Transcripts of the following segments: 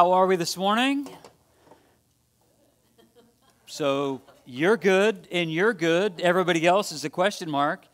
How are we this morning? So you're good and you're good. Everybody else is a question mark.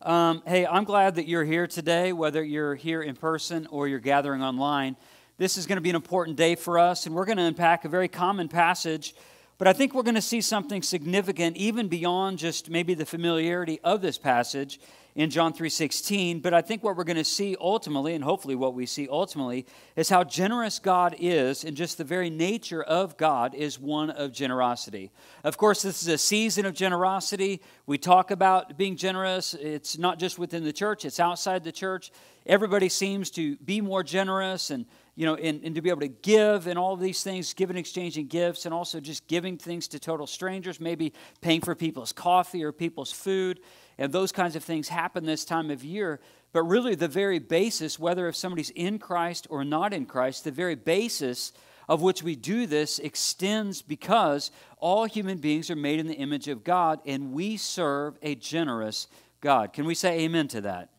Um, hey, I'm glad that you're here today, whether you're here in person or you're gathering online. This is going to be an important day for us, and we're going to unpack a very common passage but I think we're going to see something significant even beyond just maybe the familiarity of this passage in John 3:16, but I think what we're going to see ultimately and hopefully what we see ultimately is how generous God is and just the very nature of God is one of generosity. Of course, this is a season of generosity. We talk about being generous. It's not just within the church, it's outside the church. Everybody seems to be more generous and you know, and, and to be able to give and all of these things, giving, exchanging gifts, and also just giving things to total strangers, maybe paying for people's coffee or people's food, and those kinds of things happen this time of year. But really, the very basis, whether if somebody's in Christ or not in Christ, the very basis of which we do this extends because all human beings are made in the image of God and we serve a generous God. Can we say amen to that?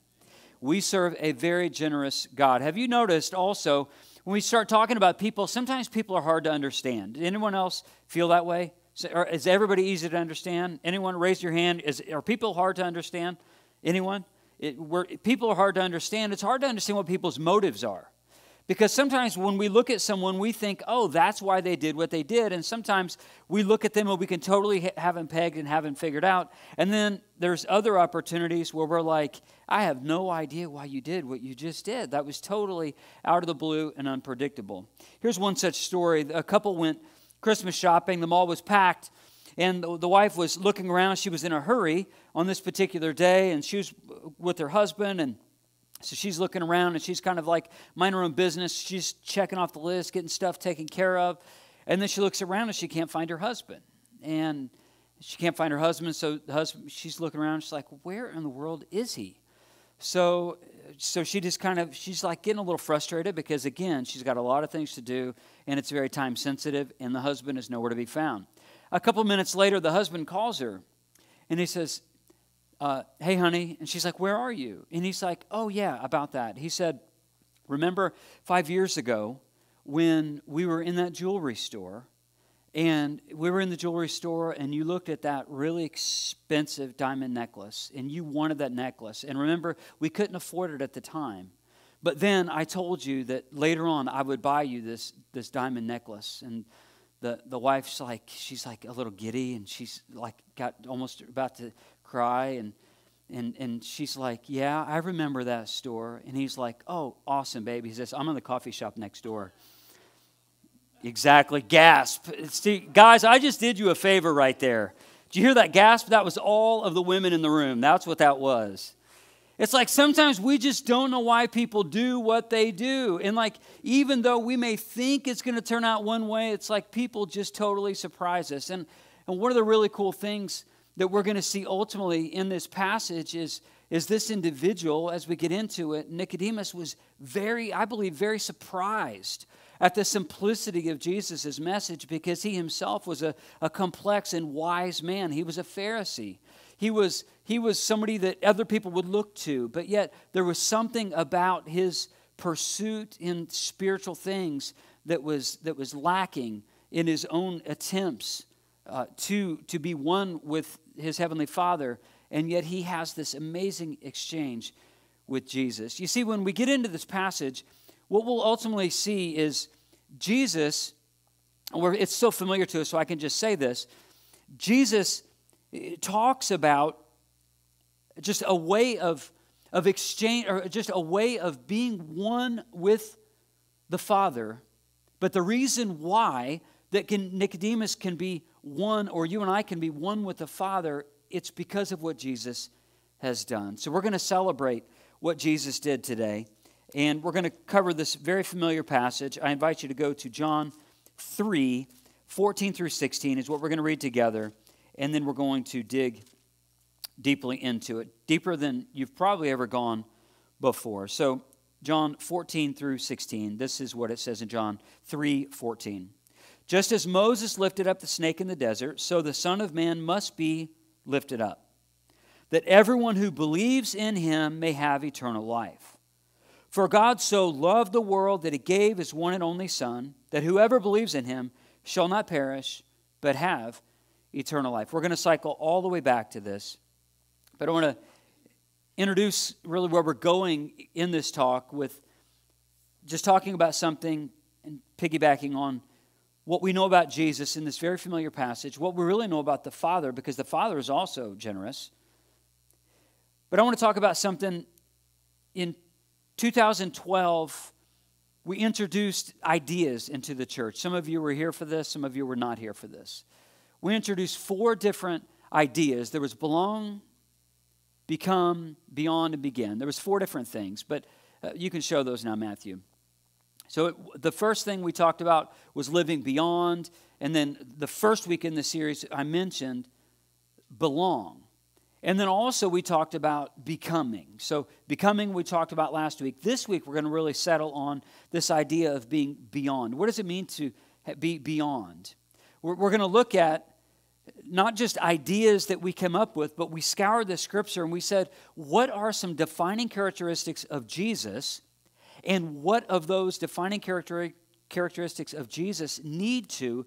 We serve a very generous God. Have you noticed also when we start talking about people, sometimes people are hard to understand. Anyone else feel that way? Is everybody easy to understand? Anyone raise your hand? Is, are people hard to understand? Anyone? It, people are hard to understand. It's hard to understand what people's motives are. Because sometimes when we look at someone, we think, oh, that's why they did what they did. And sometimes we look at them and we can totally have them pegged and have them figured out. And then there's other opportunities where we're like, I have no idea why you did what you just did. That was totally out of the blue and unpredictable. Here's one such story. A couple went Christmas shopping, the mall was packed. And the wife was looking around. She was in a hurry on this particular day, and she was with her husband. And so she's looking around and she's kind of like minding her own business. She's checking off the list, getting stuff taken care of. And then she looks around and she can't find her husband. And she can't find her husband. So the husband, she's looking around. She's like, where in the world is he? So, so she just kind of, she's like getting a little frustrated because, again, she's got a lot of things to do and it's very time sensitive, and the husband is nowhere to be found. A couple minutes later, the husband calls her and he says, uh, Hey, honey. And she's like, Where are you? And he's like, Oh, yeah, about that. He said, Remember five years ago when we were in that jewelry store and we were in the jewelry store and you looked at that really expensive diamond necklace and you wanted that necklace. And remember, we couldn't afford it at the time. But then I told you that later on I would buy you this, this diamond necklace. And the, the wife's like, she's like a little giddy and she's like got almost about to cry and and and she's like yeah i remember that store. And he's like oh awesome baby he says i'm in the coffee shop next door. Exactly. Gasp. See, guys i just did you a favor right there. Did you hear that gasp? That was all of the women in the room. That's what that was it's like sometimes we just don't know why people do what they do. And like, even though we may think it's going to turn out one way, it's like people just totally surprise us. And, and one of the really cool things that we're going to see ultimately in this passage is, is this individual, as we get into it, Nicodemus was very, I believe, very surprised at the simplicity of Jesus' message because he himself was a, a complex and wise man. He was a Pharisee. He was, he was somebody that other people would look to, but yet there was something about his pursuit in spiritual things that was, that was lacking in his own attempts uh, to, to be one with his heavenly Father, and yet he has this amazing exchange with Jesus. You see, when we get into this passage, what we'll ultimately see is Jesus, it's so familiar to us, so I can just say this. Jesus talks about just a way of, of exchange, or just a way of being one with the Father. But the reason why that can, Nicodemus can be one, or you and I can be one with the Father, it's because of what Jesus has done. So we're going to celebrate what Jesus did today. And we're going to cover this very familiar passage. I invite you to go to John 3 14 through 16, is what we're going to read together. And then we're going to dig deeply into it, deeper than you've probably ever gone before. So, John 14 through 16, this is what it says in John 3 14. Just as Moses lifted up the snake in the desert, so the Son of Man must be lifted up, that everyone who believes in him may have eternal life. For God so loved the world that he gave his one and only Son, that whoever believes in him shall not perish, but have eternal life. We're going to cycle all the way back to this, but I want to introduce really where we're going in this talk with just talking about something and piggybacking on what we know about Jesus in this very familiar passage, what we really know about the Father, because the Father is also generous. But I want to talk about something in 2012. We introduced ideas into the church. Some of you were here for this, some of you were not here for this. We introduced four different ideas. There was belong, become, beyond, and begin. There was four different things, but uh, you can show those now, Matthew. So it, the first thing we talked about was living beyond, and then the first week in the series I mentioned belong. And then also we talked about becoming. So becoming we talked about last week. This week we're going to really settle on this idea of being beyond. What does it mean to be beyond? We're, we're going to look at not just ideas that we come up with, but we scoured the scripture and we said, what are some defining characteristics of Jesus? And what of those defining character, characteristics of Jesus need to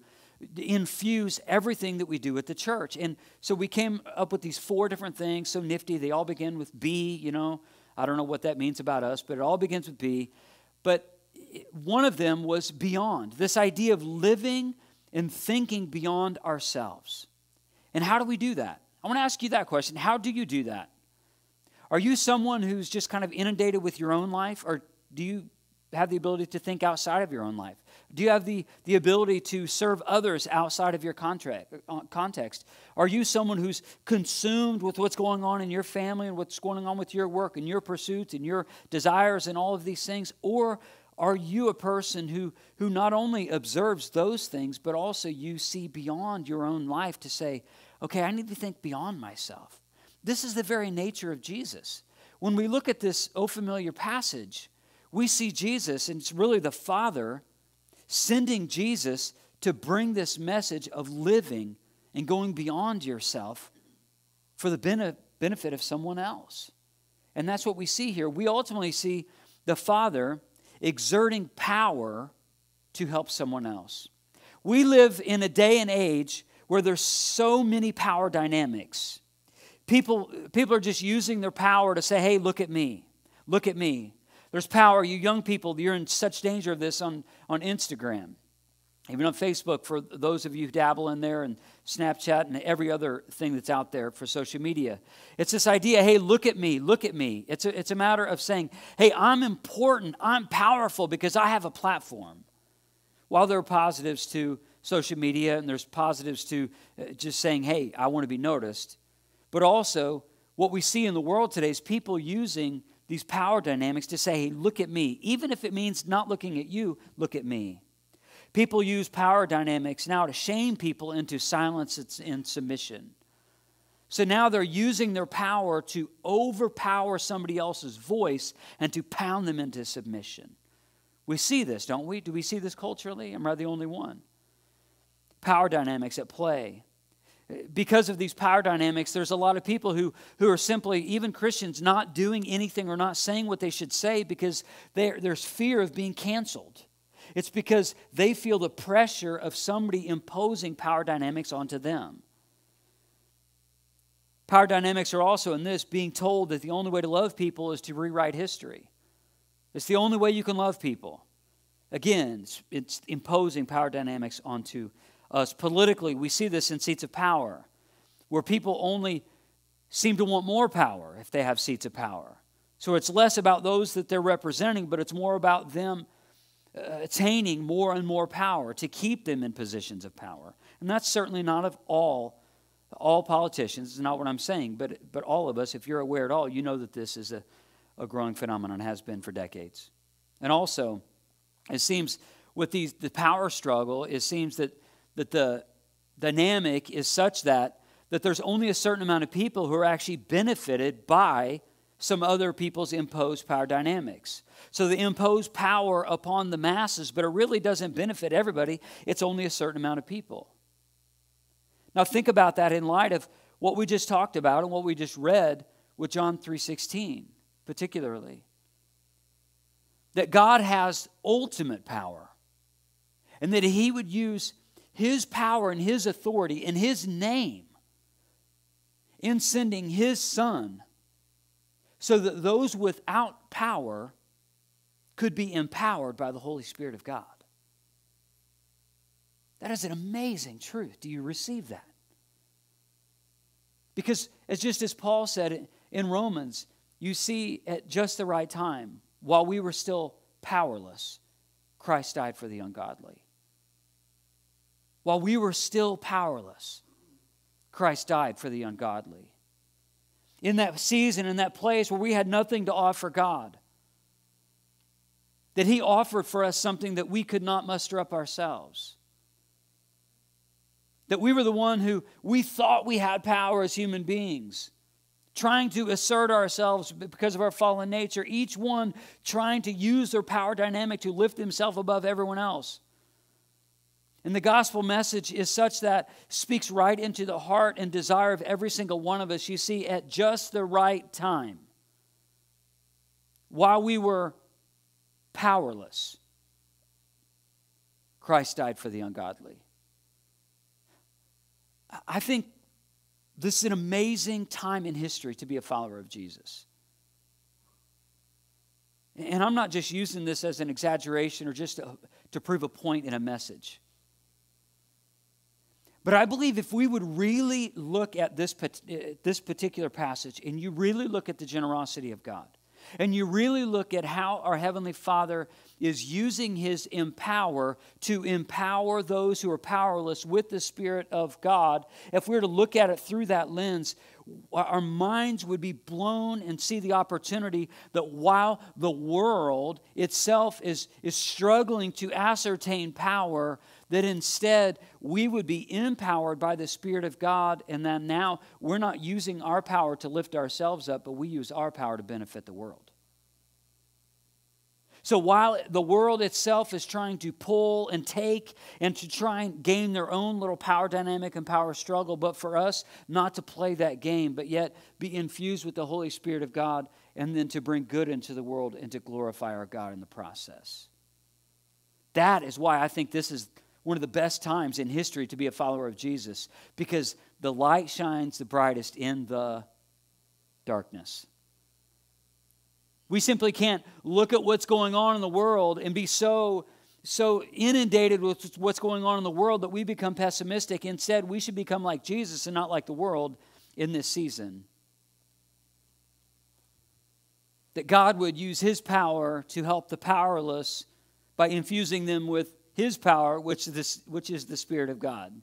infuse everything that we do at the church? And so we came up with these four different things, so nifty. They all begin with B, you know. I don't know what that means about us, but it all begins with B. But eh, one of them was beyond this idea of living and thinking beyond ourselves. And how do we do that? I want to ask you that question. How do you do that? Are you someone who's just kind of inundated with your own life, or do you have the ability to think outside of your own life? Do you have the, the ability to serve others outside of your contract, uh, context? Are you someone who's consumed with what's going on in your family and what's going on with your work and your pursuits and your desires and all of these things? Or are you a person who, who not only observes those things, but also you see beyond your own life to say, okay, I need to think beyond myself? This is the very nature of Jesus. When we look at this oh familiar passage, we see Jesus, and it's really the Father sending Jesus to bring this message of living and going beyond yourself for the benefit of someone else. And that's what we see here. We ultimately see the Father exerting power to help someone else. We live in a day and age where there's so many power dynamics. People, people are just using their power to say, hey, look at me. Look at me. There's power. You young people, you're in such danger of this on, on Instagram, even on Facebook, for those of you who dabble in there, and Snapchat, and every other thing that's out there for social media. It's this idea hey, look at me, look at me. It's a, it's a matter of saying, hey, I'm important, I'm powerful because I have a platform. While there are positives to social media and there's positives to uh, just saying, hey, I want to be noticed, but also what we see in the world today is people using these power dynamics to say, hey, look at me. Even if it means not looking at you, look at me. People use power dynamics now to shame people into silence and submission. So now they're using their power to overpower somebody else's voice and to pound them into submission. We see this, don't we? Do we see this culturally? Am I the only one? Power dynamics at play because of these power dynamics, there's a lot of people who, who are simply, even Christians, not doing anything or not saying what they should say because there's fear of being canceled. It's because they feel the pressure of somebody imposing power dynamics onto them. Power dynamics are also in this being told that the only way to love people is to rewrite history. It's the only way you can love people. Again, it's, it's imposing power dynamics onto us. Politically, we see this in seats of power, where people only seem to want more power if they have seats of power. So it's less about those that they're representing, but it's more about them Uh, attaining more and more power to keep them in positions of power. And that's certainly not of all all politicians. It's not what I'm saying, but but all of us, if you're aware at all, you know that this is a, a growing phenomenon, has been for decades. And also, it seems with these the power struggle, it seems that that the dynamic is such that that there's only a certain amount of people who are actually benefited by some other people's imposed power dynamics. So they impose power upon the masses, but it really doesn't benefit everybody. It's only a certain amount of people. Now think about that in light of what we just talked about and what we just read with John 3:16 particularly. that God has ultimate power and that He would use His power and His authority and His name in sending His Son so that those without power could be empowered by the Holy Spirit of God. That is an amazing truth. Do you receive that? Because, as just as Paul said in Romans, you see at just the right time, while we were still powerless, Christ died for the ungodly. While we were still powerless, Christ died for the ungodly. In that season, in that place where we had nothing to offer God, that He offered for us something that we could not muster up ourselves. That we were the one who we thought we had power as human beings, trying to assert ourselves because of our fallen nature, each one trying to use their power dynamic to lift himself above everyone else. And the gospel message is such that speaks right into the heart and desire of every single one of us. You see, at just the right time, while we were powerless, Christ died for the ungodly. I think this is an amazing time in history to be a follower of Jesus. And I'm not just using this as an exaggeration or just to, to prove a point in a message. But I believe if we would really look at this, uh, this particular passage and you really look at the generosity of God, and you really look at how our Heavenly Father is using His empower to empower those who are powerless with the Spirit of God, if we were to look at it through that lens, our minds would be blown and see the opportunity that while the world itself is, is struggling to ascertain power, that instead we would be empowered by the Spirit of God, and that now we're not using our power to lift ourselves up, but we use our power to benefit the world. So while the world itself is trying to pull and take and to try and gain their own little power dynamic and power struggle, but for us not to play that game, but yet be infused with the Holy Spirit of God and then to bring good into the world and to glorify our God in the process. That is why I think this is one of the best times in history to be a follower of Jesus because the light shines the brightest in the darkness. We simply can't look at what's going on in the world and be so so inundated with what's going on in the world that we become pessimistic. Instead, we should become like Jesus and not like the world in this season. That God would use his power to help the powerless by infusing them with his power, which is, which is the Spirit of God.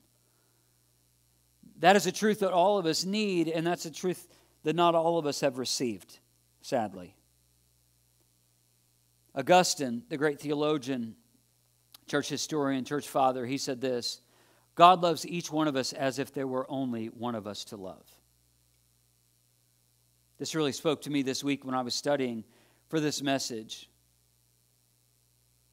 That is a truth that all of us need, and that's a truth that not all of us have received, sadly. Augustine, the great theologian, church historian, church father, he said this God loves each one of us as if there were only one of us to love. This really spoke to me this week when I was studying for this message.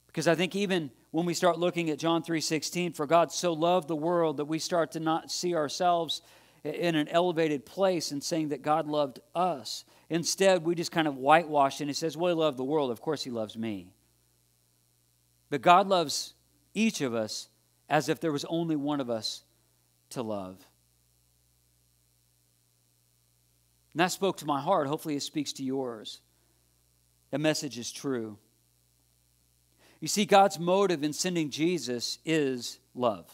Because I think even when we start looking at John 3:16, for God so loved the world that we start to not see ourselves in an elevated place and saying that God loved us. Instead, we just kind of whitewash and he says, Well, he loved the world. Of course, he loves me. But God loves each of us as if there was only one of us to love. And that spoke to my heart. Hopefully, it speaks to yours. The message is true. You see, God's motive in sending Jesus is love.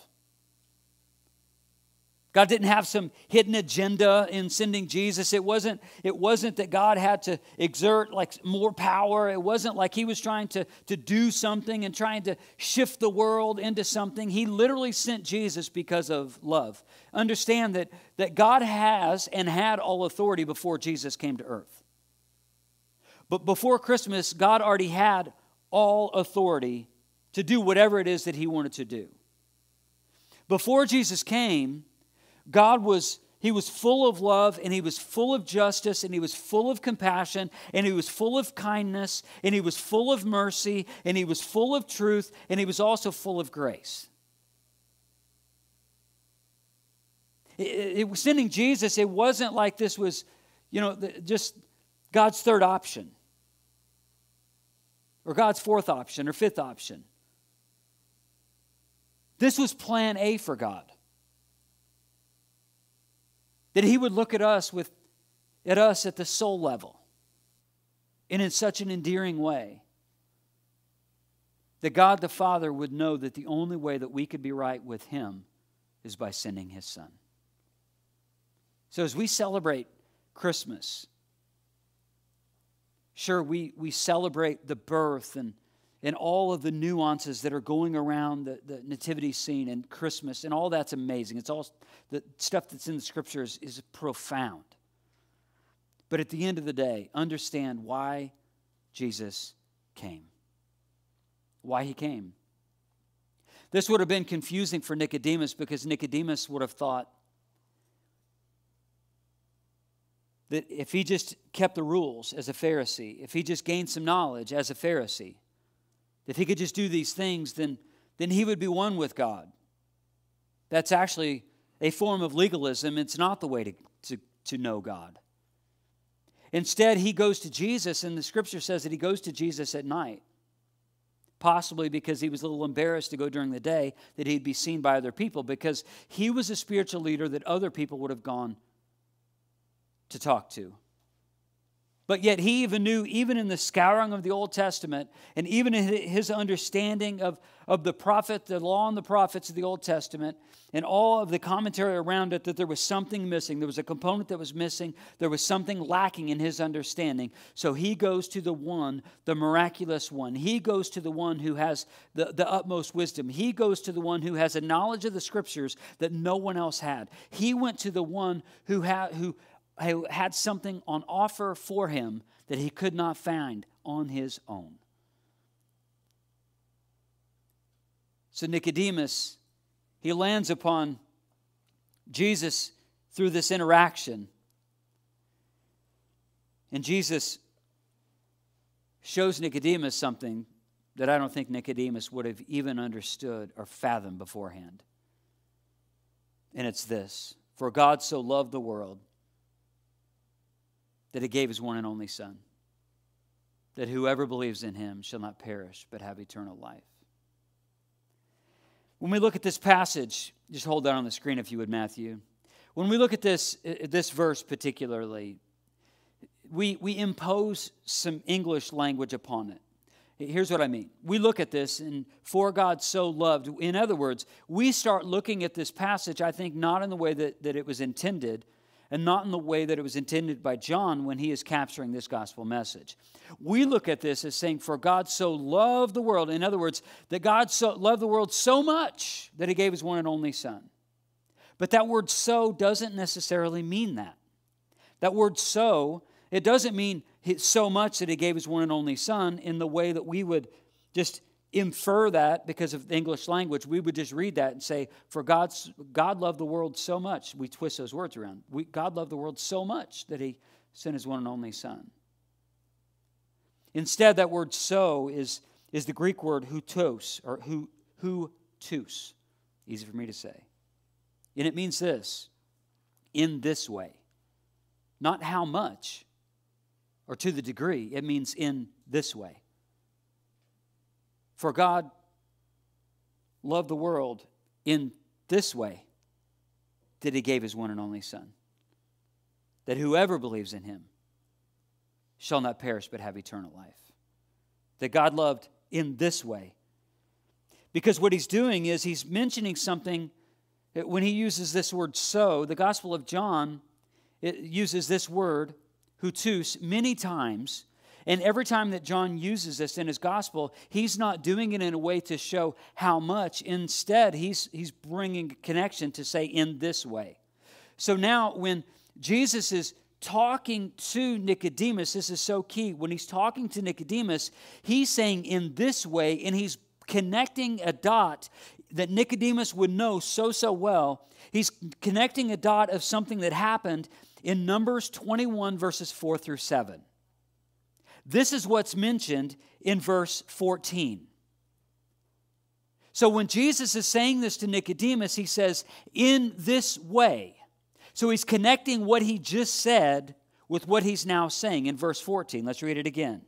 God didn't have some hidden agenda in sending Jesus. It wasn't, it wasn't that God had to exert like more power. It wasn't like he was trying to, to do something and trying to shift the world into something. He literally sent Jesus because of love. Understand that, that God has and had all authority before Jesus came to earth. But before Christmas, God already had all authority to do whatever it is that he wanted to do. Before Jesus came, God was he was full of love and he was full of justice and he was full of compassion and he was full of kindness and he was full of mercy and he was full of truth and he was also full of grace. It, it sending Jesus, it wasn't like this was, you know, just God's third option. Or God's fourth option or fifth option. This was plan A for God. That he would look at us with at us at the soul level and in such an endearing way that God the Father would know that the only way that we could be right with him is by sending his son. So as we celebrate Christmas, sure, we, we celebrate the birth and, and all of the nuances that are going around the, the nativity scene and Christmas, and all that's amazing. It's all the stuff that's in the scriptures is profound. But at the end of the day, understand why Jesus came. Why he came. This would have been confusing for Nicodemus because Nicodemus would have thought, that if he just kept the rules as a Pharisee, if he just gained some knowledge as a Pharisee, if he could just do these things, then, then he would be one with God. That's actually a form of legalism. It's not the way to, to, to know God. Instead, he goes to Jesus, and the scripture says that he goes to Jesus at night. Possibly because he was a little embarrassed to go during the day, that he'd be seen by other people, because he was a spiritual leader that other people would have gone to talk to. But yet, he even knew, even in the scouring of the Old Testament, and even in his understanding of, of the prophet, the law and the prophets of the Old Testament, and all of the commentary around it, that there was something missing. There was a component that was missing. There was something lacking in his understanding. So he goes to the one, the miraculous one. He goes to the one who has the, the utmost wisdom. He goes to the one who has a knowledge of the scriptures that no one else had. He went to the one who, had, who had something on offer for him that he could not find on his own. So Nicodemus, he lands upon Jesus through this interaction. And Jesus shows Nicodemus something that I don't think Nicodemus would have even understood or fathomed beforehand. And it's this For God so loved the world that he gave his one and only Son, that whoever believes in him shall not perish but have eternal life. When we look at this passage, just hold that on the screen if you would, Matthew. When we look at this, this verse particularly, we, we impose some English language upon it. Here's what I mean. We look at this, and for God so loved. In other words, we start looking at this passage, I think, not in the way that, that it was intended, and not in the way that it was intended by John when he is capturing this gospel message. We look at this as saying, For God so loved the world. In other words, that God so loved the world so much that he gave his one and only Son. But that word so doesn't necessarily mean that. That word so, it doesn't mean so much that he gave his one and only Son in the way that we would just infer that because of the English language, we would just read that and say, For God's, God loved the world so much. We twist those words around. We, God loved the world so much that he sent his one and only Son. Instead, that word so is, is the Greek word hutos, or hu. Easy for me to say. And it means this in this way. Not how much or to the degree, it means in this way. For God loved the world in this way that he gave his one and only Son, that whoever believes in him shall not perish but have eternal life. That God loved in this way. Because what he's doing is he's mentioning something when he uses this word so, the Gospel of John it uses this word, hutus, many times and every time that John uses this in his gospel, he's not doing it in a way to show how much. Instead, he's, he's bringing connection to say, in this way. So now, when Jesus is talking to Nicodemus, this is so key. When he's talking to Nicodemus, he's saying, in this way, and he's connecting a dot that Nicodemus would know so, so well. He's connecting a dot of something that happened in Numbers 21, verses 4 through 7. This is what's mentioned in verse 14. So when Jesus is saying this to Nicodemus, he says, in this way. So he's connecting what he just said with what he's now saying in verse 14. Let's read it again.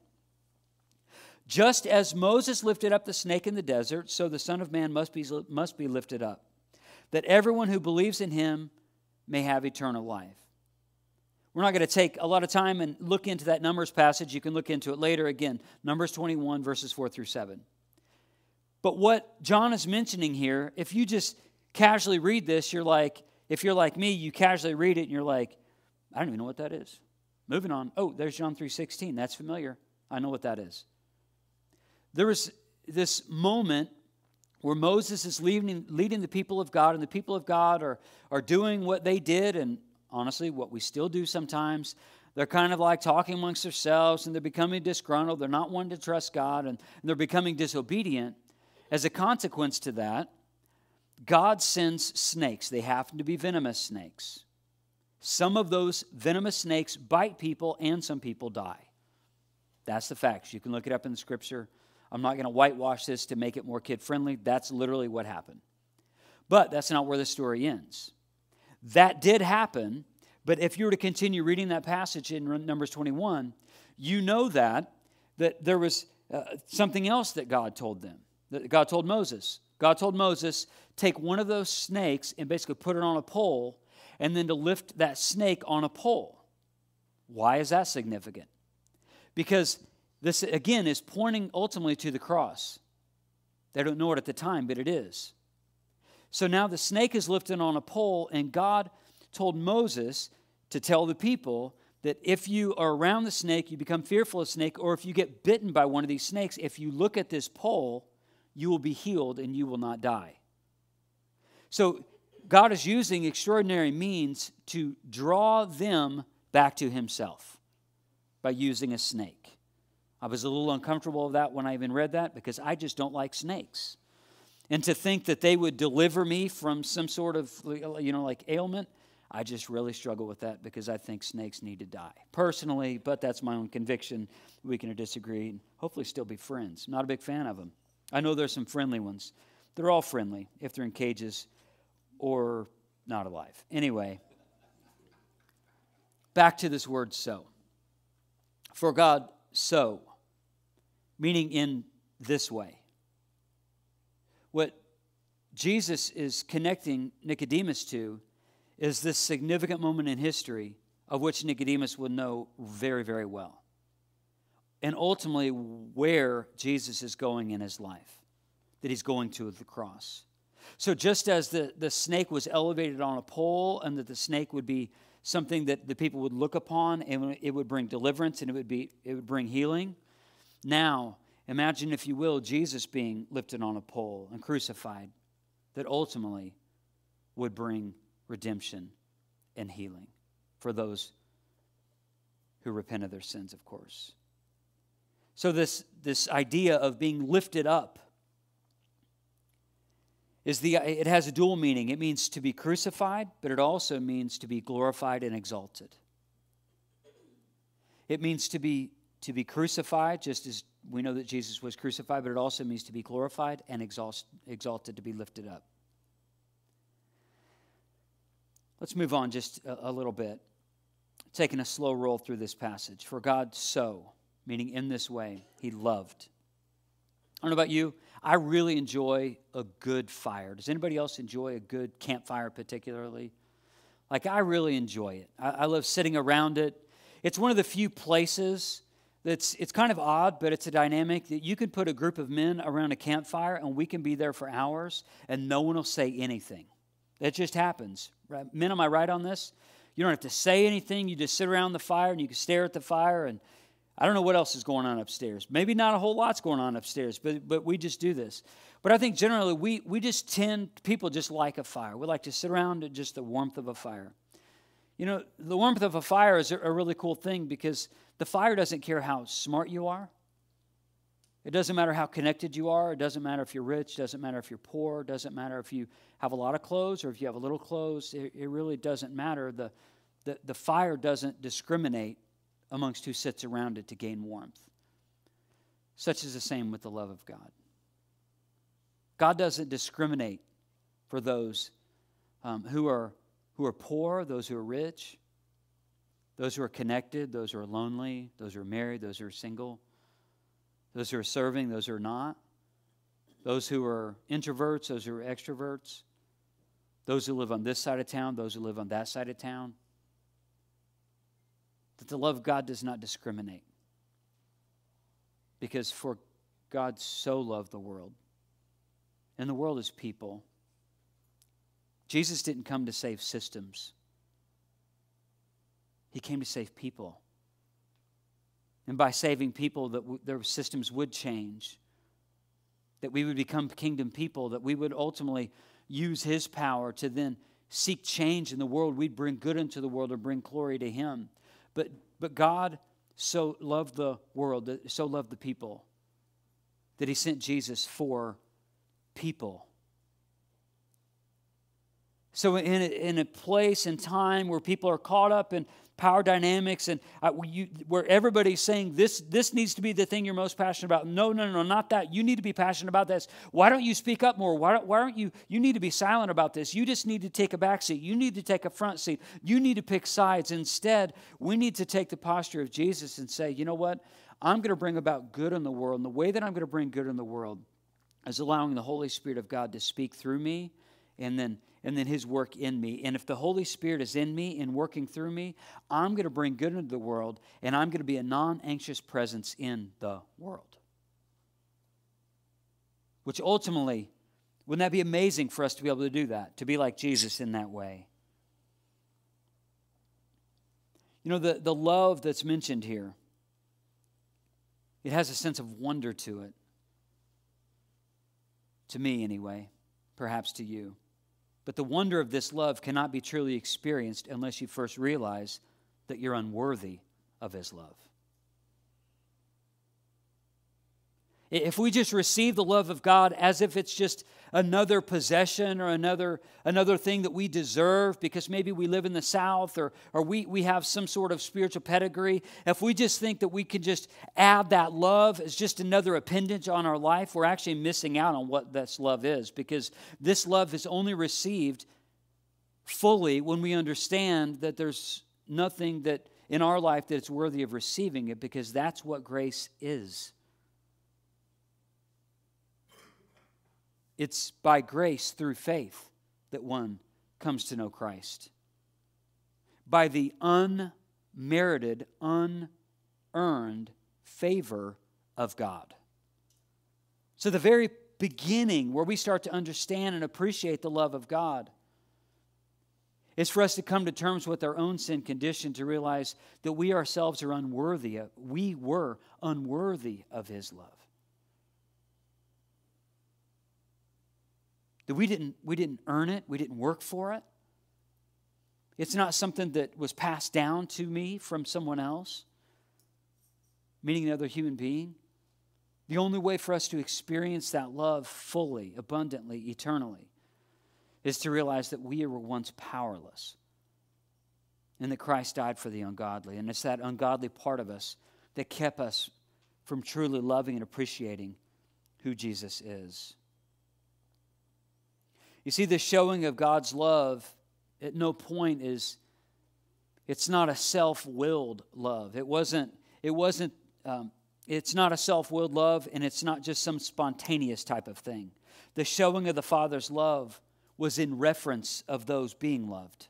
Just as Moses lifted up the snake in the desert, so the Son of Man must be, must be lifted up, that everyone who believes in him may have eternal life. We're not going to take a lot of time and look into that Numbers passage. You can look into it later again, Numbers 21, verses 4 through 7. But what John is mentioning here, if you just casually read this, you're like, if you're like me, you casually read it and you're like, I don't even know what that is. Moving on. Oh, there's John 3:16. That's familiar. I know what that is. There was this moment where Moses is leading, leading the people of God, and the people of God are, are doing what they did, and honestly, what we still do sometimes. They're kind of like talking amongst themselves and they're becoming disgruntled. They're not wanting to trust God and they're becoming disobedient. As a consequence to that, God sends snakes. They happen to be venomous snakes. Some of those venomous snakes bite people and some people die. That's the facts. You can look it up in the scripture. I'm not going to whitewash this to make it more kid friendly. That's literally what happened. But that's not where the story ends. That did happen, but if you were to continue reading that passage in Numbers 21, you know that that there was uh, something else that God told them. That God told Moses. God told Moses, take one of those snakes and basically put it on a pole and then to lift that snake on a pole. Why is that significant? Because this again is pointing ultimately to the cross. They don't know it at the time, but it is. So now the snake is lifted on a pole, and God told Moses to tell the people that if you are around the snake, you become fearful of snake, or if you get bitten by one of these snakes, if you look at this pole, you will be healed and you will not die. So God is using extraordinary means to draw them back to Himself by using a snake. I was a little uncomfortable with that when I even read that because I just don't like snakes and to think that they would deliver me from some sort of you know like ailment i just really struggle with that because i think snakes need to die. Personally but that's my own conviction we can disagree and hopefully still be friends. Not a big fan of them i know there's some friendly ones. They're all friendly if they're in cages or not alive. Anyway back to this word so for god so meaning in this way what Jesus is connecting Nicodemus to is this significant moment in history of which Nicodemus would know very, very well. And ultimately, where Jesus is going in his life, that he's going to the cross. So, just as the, the snake was elevated on a pole, and that the snake would be something that the people would look upon, and it would bring deliverance and it would, be, it would bring healing, now Imagine, if you will, Jesus being lifted on a pole and crucified, that ultimately would bring redemption and healing for those who repent of their sins, of course. So, this, this idea of being lifted up is the it has a dual meaning. It means to be crucified, but it also means to be glorified and exalted. It means to be to be crucified, just as we know that Jesus was crucified, but it also means to be glorified and exalted, to be lifted up. Let's move on just a, a little bit, taking a slow roll through this passage. For God so, meaning in this way, He loved. I don't know about you, I really enjoy a good fire. Does anybody else enjoy a good campfire, particularly? Like, I really enjoy it. I, I love sitting around it. It's one of the few places that's it's kind of odd, but it's a dynamic that you can put a group of men around a campfire and we can be there for hours and no one will say anything. That just happens. Right? Men, am I right on this? You don't have to say anything. You just sit around the fire and you can stare at the fire. And I don't know what else is going on upstairs. Maybe not a whole lot's going on upstairs, but, but we just do this. But I think generally we, we just tend, people just like a fire. We like to sit around just the warmth of a fire. You know, the warmth of a fire is a, really cool thing because the fire doesn't care how smart you are. It doesn't matter how connected you are. It doesn't matter if you're rich. It doesn't matter if you're poor. It doesn't matter if you have a lot of clothes or if you have a little clothes. It, it really doesn't matter. The, the, the fire doesn't discriminate amongst who sits around it to gain warmth. Such is the same with the love of God. God doesn't discriminate for those um, who, are, who are poor, those who are rich, those who are connected, those who are lonely, those who are married, those who are single. those who are serving, those who are not, those who are introverts, those who are extroverts, those who live on this side of town, those who live on that side of town. That the love of God does not discriminate. Because for God so loved the world, and the world is people. Jesus didn't come to save systems, He came to save people. And by saving people, that w- their systems would change, that we would become kingdom people, that we would ultimately use His power to then seek change in the world. We'd bring good into the world or bring glory to Him. But, but God so loved the world, so loved the people, that He sent Jesus for people. So, in a, in a place and time where people are caught up in power dynamics and uh, you, where everybody's saying this, this needs to be the thing you're most passionate about. No, no, no, not that. You need to be passionate about this. Why don't you speak up more? Why don't, why don't you? You need to be silent about this. You just need to take a back seat. You need to take a front seat. You need to pick sides. Instead, we need to take the posture of Jesus and say, you know what? I'm going to bring about good in the world. And the way that I'm going to bring good in the world is allowing the Holy Spirit of God to speak through me and then and then his work in me. And if the Holy Spirit is in me and working through me, I'm going to bring good into the world and I'm going to be a non-anxious presence in the world. Which ultimately, wouldn't that be amazing for us to be able to do that, to be like Jesus in that way? You know, the, the love that's mentioned here, it has a sense of wonder to it. To me, anyway, perhaps to you. But the wonder of this love cannot be truly experienced unless you first realize that you're unworthy of His love. If we just receive the love of God as if it's just another possession or another, another thing that we deserve because maybe we live in the South or, or we, we have some sort of spiritual pedigree, if we just think that we can just add that love as just another appendage on our life, we're actually missing out on what this love is because this love is only received fully when we understand that there's nothing that in our life that's worthy of receiving it because that's what grace is. It's by grace through faith that one comes to know Christ. By the unmerited, unearned favor of God. So, the very beginning where we start to understand and appreciate the love of God is for us to come to terms with our own sin condition to realize that we ourselves are unworthy. Of, we were unworthy of His love. That we didn't, we didn't earn it, we didn't work for it. It's not something that was passed down to me from someone else, meaning another human being. The only way for us to experience that love fully, abundantly, eternally, is to realize that we were once powerless and that Christ died for the ungodly. And it's that ungodly part of us that kept us from truly loving and appreciating who Jesus is. You see, the showing of God's love at no point is, it's not a self willed love. It wasn't, it wasn't, um, it's not a self willed love, and it's not just some spontaneous type of thing. The showing of the Father's love was in reference of those being loved.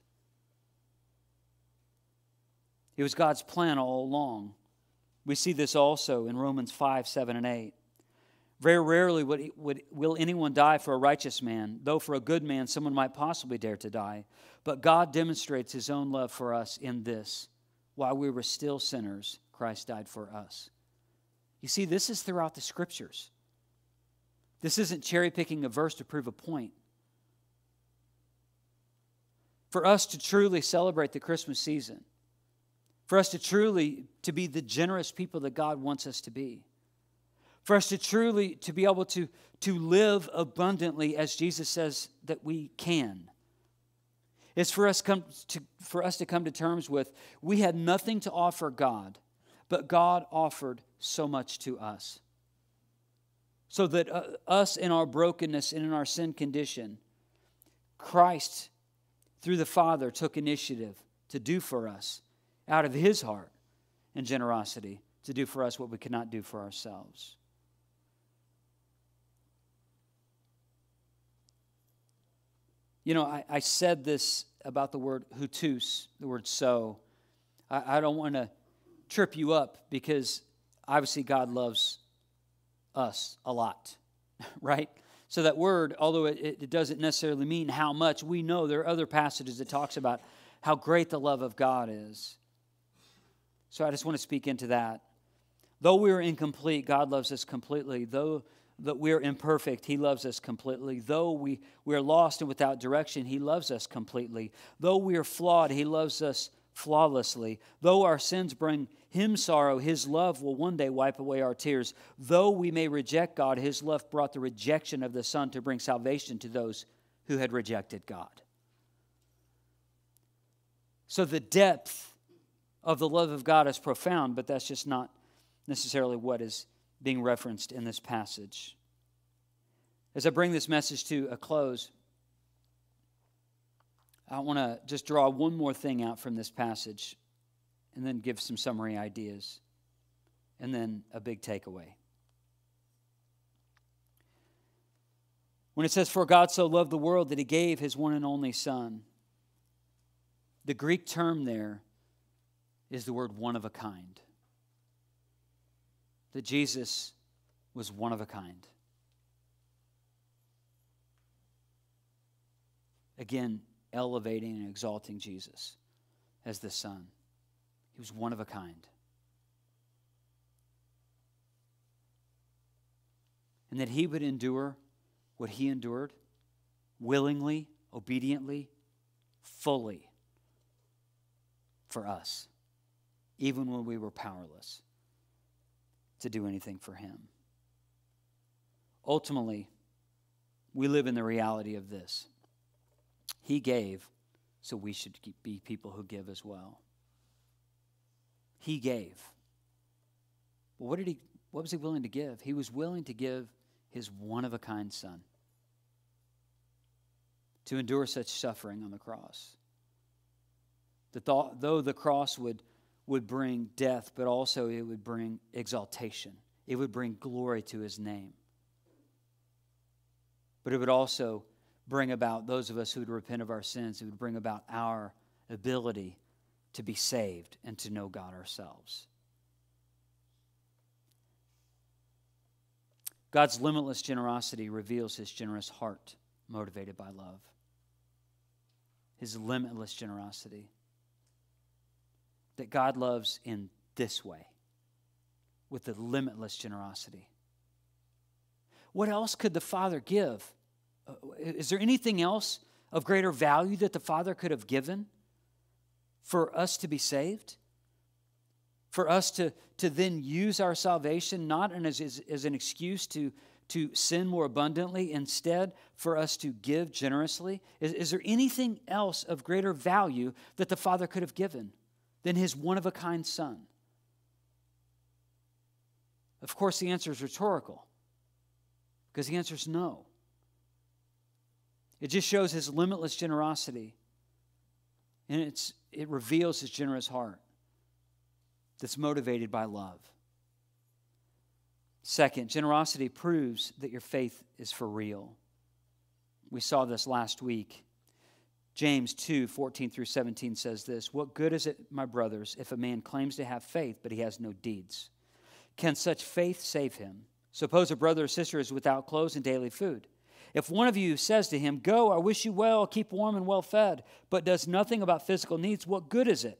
It was God's plan all along. We see this also in Romans 5, 7, and 8. Very rarely would, would, will anyone die for a righteous man, though for a good man someone might possibly dare to die. But God demonstrates his own love for us in this while we were still sinners, Christ died for us. You see, this is throughout the scriptures. This isn't cherry picking a verse to prove a point. For us to truly celebrate the Christmas season, for us to truly to be the generous people that God wants us to be for us to truly to be able to, to live abundantly as jesus says that we can. It's for us, come to, for us to come to terms with we had nothing to offer god but god offered so much to us. So that uh, us in our brokenness and in our sin condition christ through the father took initiative to do for us out of his heart and generosity to do for us what we could not do for ourselves You know, I, I said this about the word houtos, the word so. I, I don't want to trip you up because obviously God loves us a lot, right? So that word, although it, it doesn't necessarily mean how much, we know there are other passages that talks about how great the love of God is. So I just want to speak into that. Though we are incomplete, God loves us completely. Though that we're imperfect, He loves us completely. Though we, we're lost and without direction, He loves us completely. Though we are flawed, He loves us flawlessly. Though our sins bring Him sorrow, His love will one day wipe away our tears. Though we may reject God, His love brought the rejection of the Son to bring salvation to those who had rejected God. So the depth of the love of God is profound, but that's just not necessarily what is being referenced in this passage. As I bring this message to a close, I want to just draw one more thing out from this passage and then give some summary ideas and then a big takeaway. When it says, For God so loved the world that he gave his one and only Son, the Greek term there is the word one of a kind that Jesus was one of a kind. Again, elevating and exalting Jesus as the Son. He was one of a kind. And that he would endure what he endured willingly, obediently, fully for us, even when we were powerless to do anything for Him. Ultimately, we live in the reality of this He gave, so we should be people who give as well. He gave. What did he what was he willing to give? He was willing to give his one of a kind son to endure such suffering on the cross. That though the cross would would bring death, but also it would bring exaltation. It would bring glory to his name. But it would also bring about those of us who would repent of our sins, it would bring about our ability to be saved and to know God ourselves. God's limitless generosity reveals his generous heart motivated by love. His limitless generosity that God loves in this way with the limitless generosity. What else could the Father give? Uh, is there anything else of greater value that the Father could have given for us to be saved? For us to, to then use our salvation not as, as, as an excuse to, to sin more abundantly, instead, for us to give generously? Is, is there anything else of greater value that the Father could have given? Than his one of a kind son? Of course, the answer is rhetorical because the answer is no. It just shows his limitless generosity and it's, it reveals his generous heart that's motivated by love. Second, generosity proves that your faith is for real. We saw this last week James 2 14 through 17 says this What good is it, my brothers, if a man claims to have faith, but he has no deeds? Can such faith save him? Suppose a brother or sister is without clothes and daily food. If one of you says to him, Go, I wish you well, keep warm and well fed, but does nothing about physical needs, what good is it?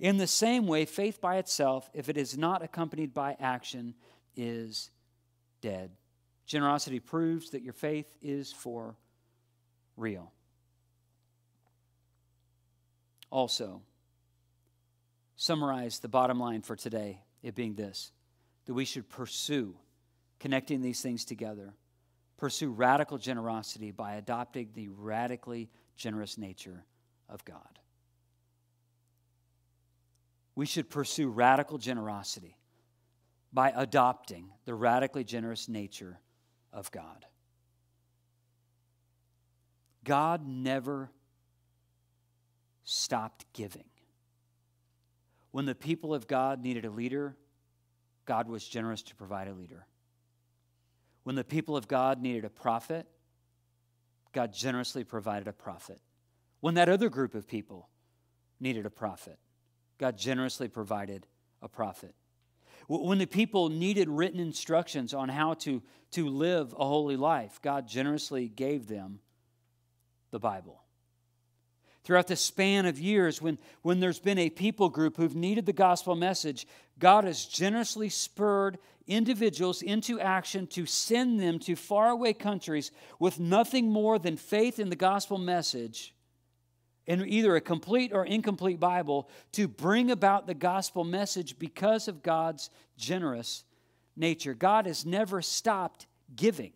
In the same way, faith by itself, if it is not accompanied by action, is dead. Generosity proves that your faith is for real also summarize the bottom line for today, it being this that we should pursue connecting these things together, pursue radical generosity by adopting the radically generous nature of God. We should pursue radical generosity by adopting the radically generous nature of God. God never stopped giving. When the people of God needed a leader, God was generous to provide a leader. When the people of God needed a prophet, God generously provided a prophet. When that other group of people needed a prophet, God generously provided a prophet. When the people needed written instructions on how to, to live a holy life, God generously gave them the Bible. Throughout the span of years, when, when there's been a people group who've needed the gospel message, God has generously spurred individuals into action to send them to faraway countries with nothing more than faith in the gospel message in either a complete or incomplete Bible to bring about the gospel message because of God's generous nature. God has never stopped giving.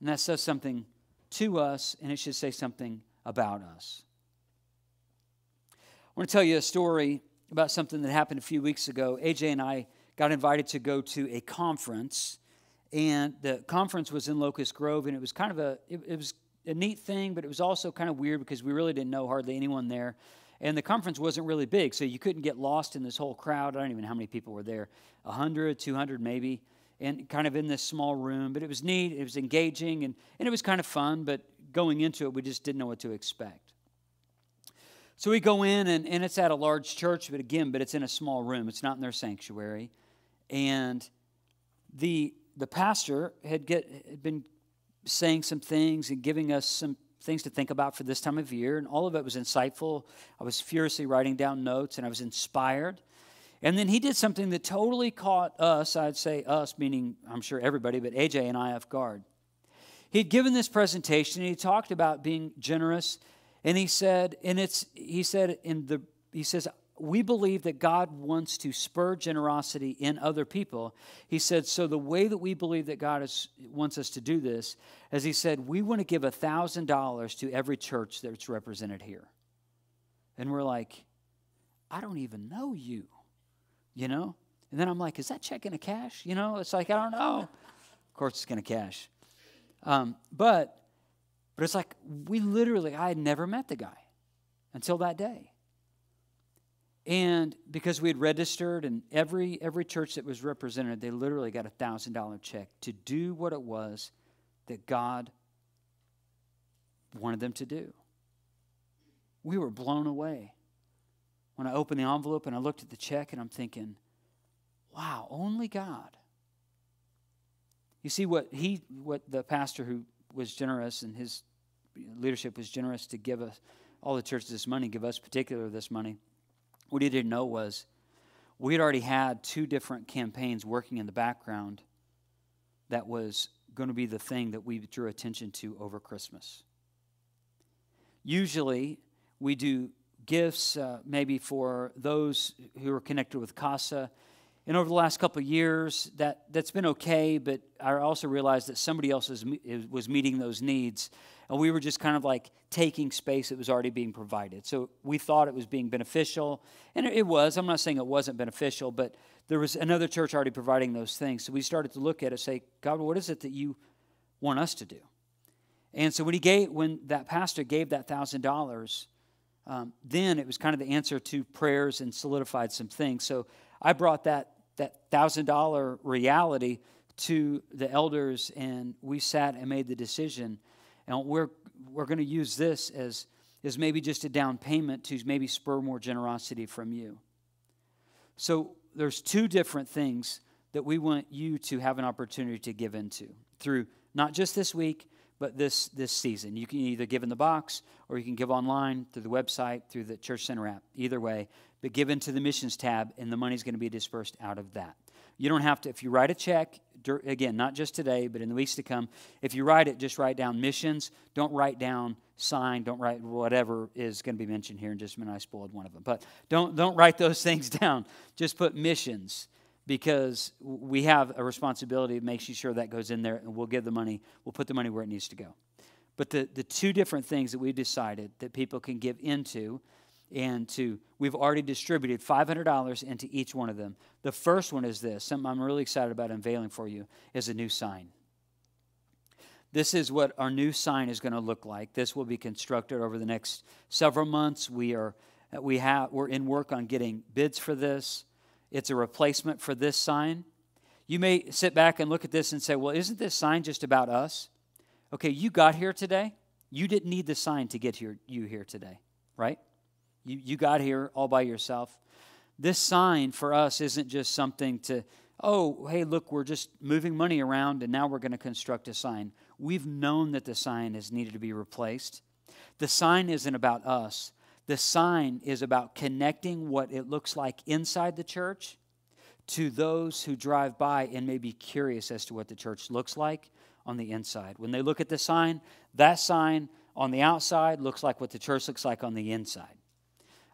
And that says something to us, and it should say something about us. I want to tell you a story about something that happened a few weeks ago. AJ and I got invited to go to a conference, and the conference was in Locust Grove, and it was kind of a it, it was a neat thing, but it was also kind of weird because we really didn't know hardly anyone there. And the conference wasn't really big, so you couldn't get lost in this whole crowd. I don't even know how many people were there 100, 200 maybe, and kind of in this small room. But it was neat, it was engaging, and, and it was kind of fun, but going into it, we just didn't know what to expect. So we go in, and, and it's at a large church, but again, but it's in a small room. It's not in their sanctuary. And the, the pastor had, get, had been saying some things and giving us some things to think about for this time of year. And all of it was insightful. I was furiously writing down notes and I was inspired. And then he did something that totally caught us, I'd say us, meaning I'm sure everybody, but AJ and I off guard. He'd given this presentation and he talked about being generous. And he said, and it's he said in the he says, we believe that God wants to spur generosity in other people. He said, so the way that we believe that God is, wants us to do this, as he said, we want to give $1,000 to every church that's represented here. And we're like, I don't even know you, you know? And then I'm like, is that check in a cash? You know, it's like, I don't know. Of course, it's going to cash. Um, but, but it's like, we literally, I had never met the guy until that day. And because we had registered, and every every church that was represented, they literally got a thousand dollar check to do what it was that God wanted them to do. We were blown away. When I opened the envelope and I looked at the check, and I'm thinking, wow, only God. You see what he what the pastor who was generous and his leadership was generous to give us all the churches this money, give us particular this money what he didn't know was we had already had two different campaigns working in the background that was going to be the thing that we drew attention to over Christmas. Usually, we do gifts uh, maybe for those who are connected with CASA. And over the last couple of years, that, that's been okay, but I also realized that somebody else was, was meeting those needs and we were just kind of like taking space that was already being provided. So we thought it was being beneficial, and it was. I'm not saying it wasn't beneficial, but there was another church already providing those things. So we started to look at it, say, God, what is it that you want us to do? And so when he gave, when that pastor gave that thousand um, then it was kind of the answer to prayers and solidified some things. So I brought that that thousand dollar reality to the elders, and we sat and made the decision and we're, we're going to use this as, as maybe just a down payment to maybe spur more generosity from you. So there's two different things that we want you to have an opportunity to give into through not just this week, but this, this season. You can either give in the box or you can give online through the website, through the Church Center app, either way. But give into the missions tab, and the money's going to be dispersed out of that. You don't have to, if you write a check, again, not just today, but in the weeks to come, if you write it, just write down missions. Don't write down sign. Don't write whatever is going to be mentioned here in just a minute. I spoiled one of them. But don't, don't write those things down. Just put missions because we have a responsibility to make sure that goes in there and we'll give the money, we'll put the money where it needs to go. But the, the two different things that we've decided that people can give into and to we've already distributed $500 into each one of them. The first one is this something i'm really excited about unveiling for you is a new sign. This is what our new sign is going to look like. This will be constructed over the next several months. We are we have we're in work on getting bids for this it's a replacement for this sign you may sit back and look at this and say well isn't this sign just about us Okay, you got here today. You didn't need the sign to get here, you here today, right? You, you got here all by yourself. This sign for us isn't just something to, oh, hey, look, we're just moving money around and now we're going to construct a sign. We've known that the sign has needed to be replaced. The sign isn't about us. The sign is about connecting what it looks like inside the church to those who drive by and may be curious as to what the church looks like on the inside. When they look at the sign, that sign on the outside looks like what the church looks like on the inside.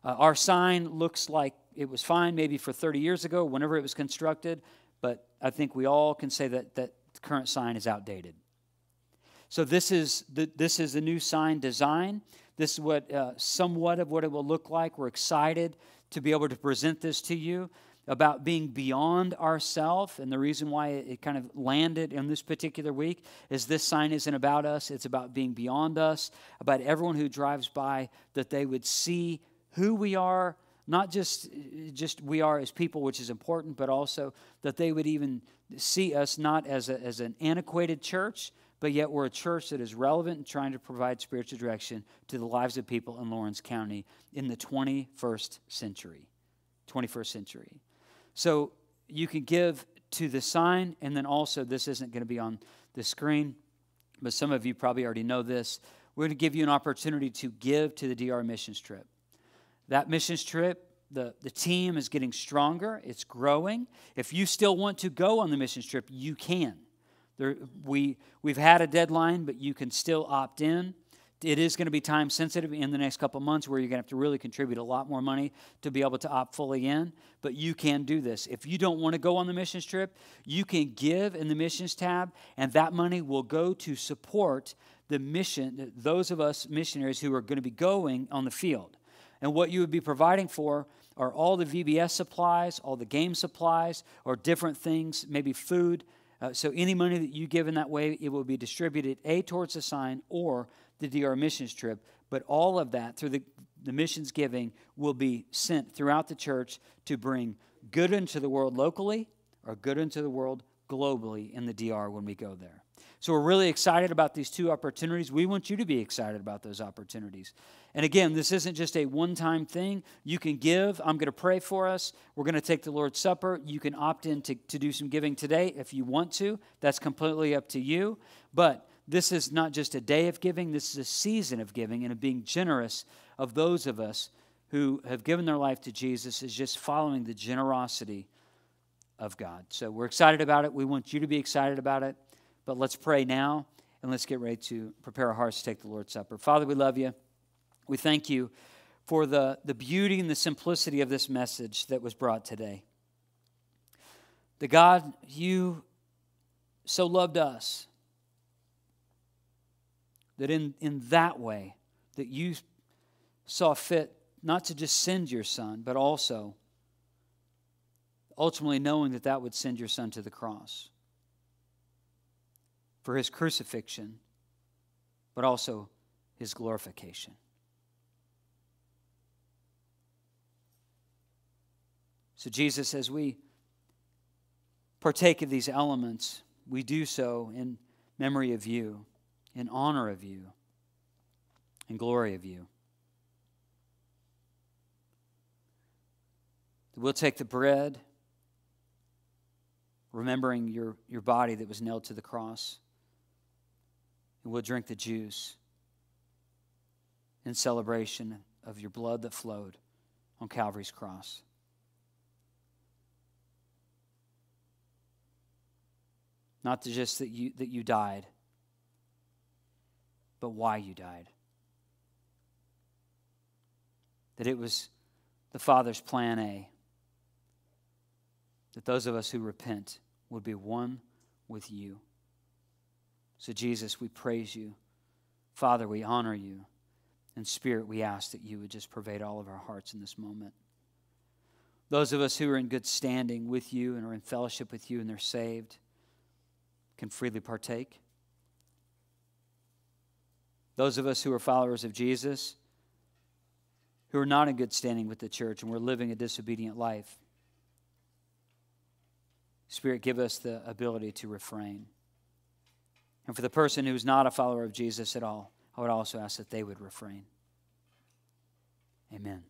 Uh, our sign looks like it was fine maybe for 30 years ago, whenever it was constructed, but I think we all can say that that current sign is outdated. So this is the, this is the new sign design. This is what uh, somewhat of what it will look like. We're excited to be able to present this to you about being beyond ourself and the reason why it kind of landed in this particular week is this sign isn't about us it's about being beyond us about everyone who drives by that they would see who we are not just just we are as people which is important but also that they would even see us not as, a, as an antiquated church but yet we're a church that is relevant and trying to provide spiritual direction to the lives of people in lawrence county in the 21st century 21st century so you can give to the sign, and then also, this isn't going to be on the screen, but some of you probably already know this. We're going to give you an opportunity to give to the DR missions trip. That missions trip, the, the team is getting stronger, it's growing. If you still want to go on the missions trip, you can. There, we, we've had a deadline, but you can still opt in it is going to be time sensitive in the next couple months where you're going to have to really contribute a lot more money to be able to opt fully in. But you can do this. If you don't want to go on the missions trip, you can give in the missions tab, and that money will go to support the mission, those of us missionaries who are going to be going on the field. And what you would be providing for are all the VBS supplies, all the game supplies, or different things, maybe food. Uh, so any money that you give in that way, it will be distributed A towards the sign or the DR missions trip, but all of that through the, the missions giving will be sent throughout the church to bring good into the world locally or good into the world globally in the DR when we go there. So we're really excited about these two opportunities. We want you to be excited about those opportunities. And again, this isn't just a one time thing. You can give. I'm going to pray for us. We're going to take the Lord's Supper. You can opt in to, to do some giving today if you want to. That's completely up to you. But this is not just a day of giving, this is a season of giving and of being generous of those of us who have given their life to Jesus is just following the generosity of God. So we're excited about it. We want you to be excited about it. But let's pray now and let's get ready to prepare our hearts to take the Lord's Supper. Father, we love you. We thank you for the, the beauty and the simplicity of this message that was brought today. The God, you so loved us that in, in that way, that you saw fit not to just send your son, but also ultimately knowing that that would send your son to the cross for his crucifixion, but also his glorification. So, Jesus, as we partake of these elements, we do so in memory of you in honor of you, in glory of you. We'll take the bread, remembering your, your body that was nailed to the cross, and we'll drink the juice in celebration of your blood that flowed on Calvary's cross. Not just that you, that you died, but why you died. That it was the Father's plan A. That those of us who repent would be one with you. So, Jesus, we praise you. Father, we honor you. In spirit, we ask that you would just pervade all of our hearts in this moment. Those of us who are in good standing with you and are in fellowship with you and they're saved can freely partake. Those of us who are followers of Jesus, who are not in good standing with the church and we're living a disobedient life, Spirit, give us the ability to refrain. And for the person who's not a follower of Jesus at all, I would also ask that they would refrain. Amen.